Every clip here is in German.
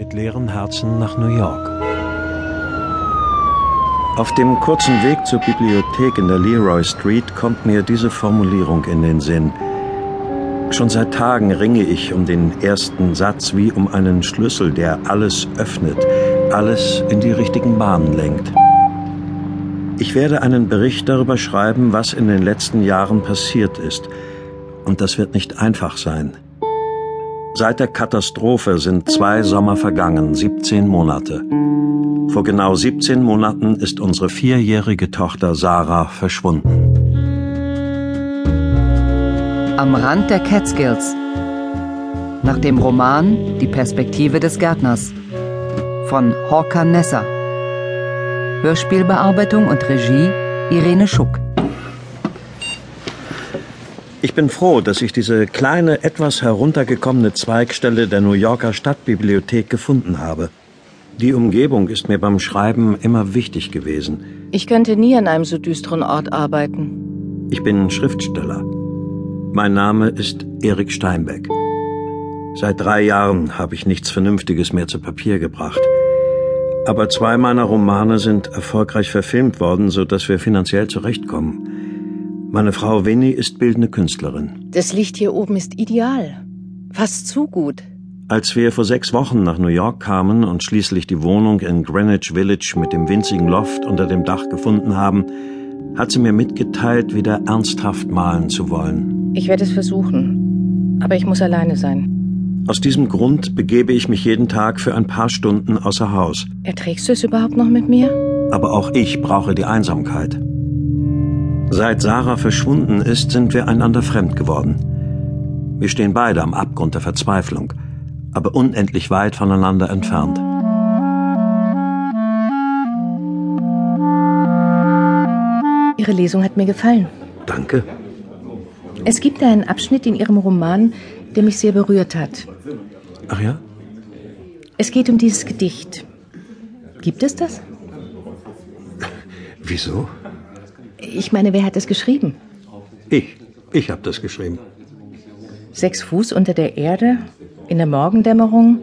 mit leeren Herzen nach New York. Auf dem kurzen Weg zur Bibliothek in der Leroy Street kommt mir diese Formulierung in den Sinn. Schon seit Tagen ringe ich um den ersten Satz wie um einen Schlüssel, der alles öffnet, alles in die richtigen Bahnen lenkt. Ich werde einen Bericht darüber schreiben, was in den letzten Jahren passiert ist. Und das wird nicht einfach sein. Seit der Katastrophe sind zwei Sommer vergangen, 17 Monate. Vor genau 17 Monaten ist unsere vierjährige Tochter Sarah verschwunden. Am Rand der Catskills. Nach dem Roman Die Perspektive des Gärtners von Håkan Nessa. Hörspielbearbeitung und Regie Irene Schuck. Ich bin froh, dass ich diese kleine, etwas heruntergekommene Zweigstelle der New Yorker Stadtbibliothek gefunden habe. Die Umgebung ist mir beim Schreiben immer wichtig gewesen. Ich könnte nie an einem so düsteren Ort arbeiten. Ich bin Schriftsteller. Mein Name ist Erik Steinbeck. Seit drei Jahren habe ich nichts Vernünftiges mehr zu Papier gebracht. Aber zwei meiner Romane sind erfolgreich verfilmt worden, so dass wir finanziell zurechtkommen. Meine Frau Winnie ist bildende Künstlerin. Das Licht hier oben ist ideal. Fast zu gut. Als wir vor sechs Wochen nach New York kamen und schließlich die Wohnung in Greenwich Village mit dem winzigen Loft unter dem Dach gefunden haben, hat sie mir mitgeteilt, wieder ernsthaft malen zu wollen. Ich werde es versuchen. Aber ich muss alleine sein. Aus diesem Grund begebe ich mich jeden Tag für ein paar Stunden außer Haus. Erträgst du es überhaupt noch mit mir? Aber auch ich brauche die Einsamkeit. Seit Sarah verschwunden ist, sind wir einander fremd geworden. Wir stehen beide am Abgrund der Verzweiflung, aber unendlich weit voneinander entfernt. Ihre Lesung hat mir gefallen. Danke. Es gibt einen Abschnitt in Ihrem Roman, der mich sehr berührt hat. Ach ja? Es geht um dieses Gedicht. Gibt es das? Wieso? Ich meine, wer hat es geschrieben? Ich. Ich habe das geschrieben. Sechs Fuß unter der Erde, in der Morgendämmerung,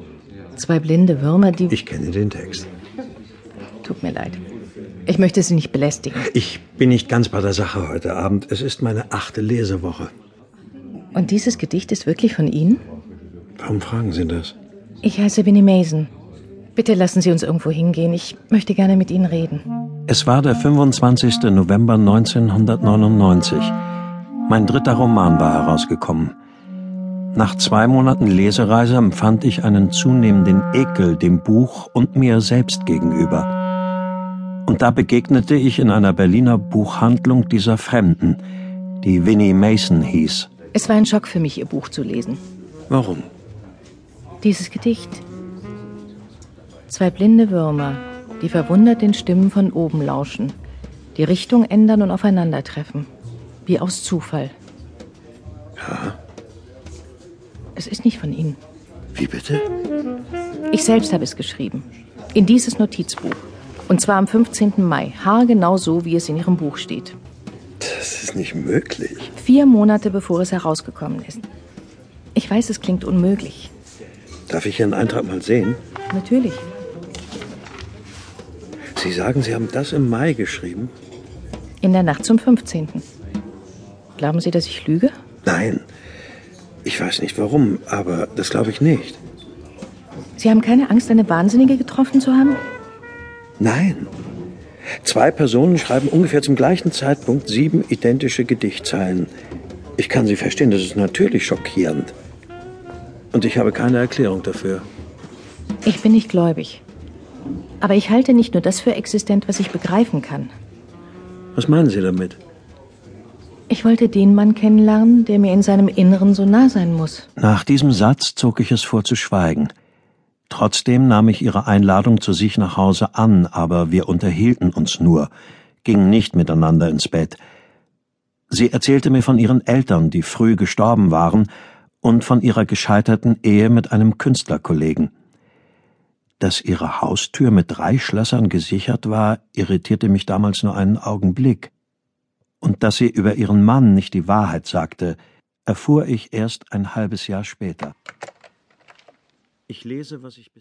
zwei blinde Würmer, die. Ich kenne den Text. Tut mir leid. Ich möchte Sie nicht belästigen. Ich bin nicht ganz bei der Sache heute Abend. Es ist meine achte Lesewoche. Und dieses Gedicht ist wirklich von Ihnen? Warum fragen Sie das? Ich heiße Winnie Mason. Bitte lassen Sie uns irgendwo hingehen. Ich möchte gerne mit Ihnen reden. Es war der 25. November 1999. Mein dritter Roman war herausgekommen. Nach zwei Monaten Lesereise empfand ich einen zunehmenden Ekel dem Buch und mir selbst gegenüber. Und da begegnete ich in einer Berliner Buchhandlung dieser Fremden, die Winnie Mason hieß. Es war ein Schock für mich, Ihr Buch zu lesen. Warum? Dieses Gedicht. Zwei blinde Würmer, die verwundert den Stimmen von oben lauschen, die Richtung ändern und aufeinandertreffen. Wie aus Zufall. Ja. Es ist nicht von Ihnen. Wie bitte? Ich selbst habe es geschrieben. In dieses Notizbuch. Und zwar am 15. Mai. Haargenau so, wie es in Ihrem Buch steht. Das ist nicht möglich. Vier Monate bevor es herausgekommen ist. Ich weiß, es klingt unmöglich. Darf ich Ihren Eintrag mal sehen? Natürlich. Sie sagen, Sie haben das im Mai geschrieben? In der Nacht zum 15. Glauben Sie, dass ich lüge? Nein. Ich weiß nicht warum, aber das glaube ich nicht. Sie haben keine Angst, eine Wahnsinnige getroffen zu haben? Nein. Zwei Personen schreiben ungefähr zum gleichen Zeitpunkt sieben identische Gedichtzeilen. Ich kann Sie verstehen, das ist natürlich schockierend. Und ich habe keine Erklärung dafür. Ich bin nicht gläubig. Aber ich halte nicht nur das für existent, was ich begreifen kann. Was meinen Sie damit? Ich wollte den Mann kennenlernen, der mir in seinem Inneren so nah sein muss. Nach diesem Satz zog ich es vor zu schweigen. Trotzdem nahm ich ihre Einladung zu sich nach Hause an, aber wir unterhielten uns nur, gingen nicht miteinander ins Bett. Sie erzählte mir von ihren Eltern, die früh gestorben waren, und von ihrer gescheiterten Ehe mit einem Künstlerkollegen. Dass ihre Haustür mit drei Schlössern gesichert war, irritierte mich damals nur einen Augenblick. Und dass sie über ihren Mann nicht die Wahrheit sagte, erfuhr ich erst ein halbes Jahr später. Ich lese, was ich bis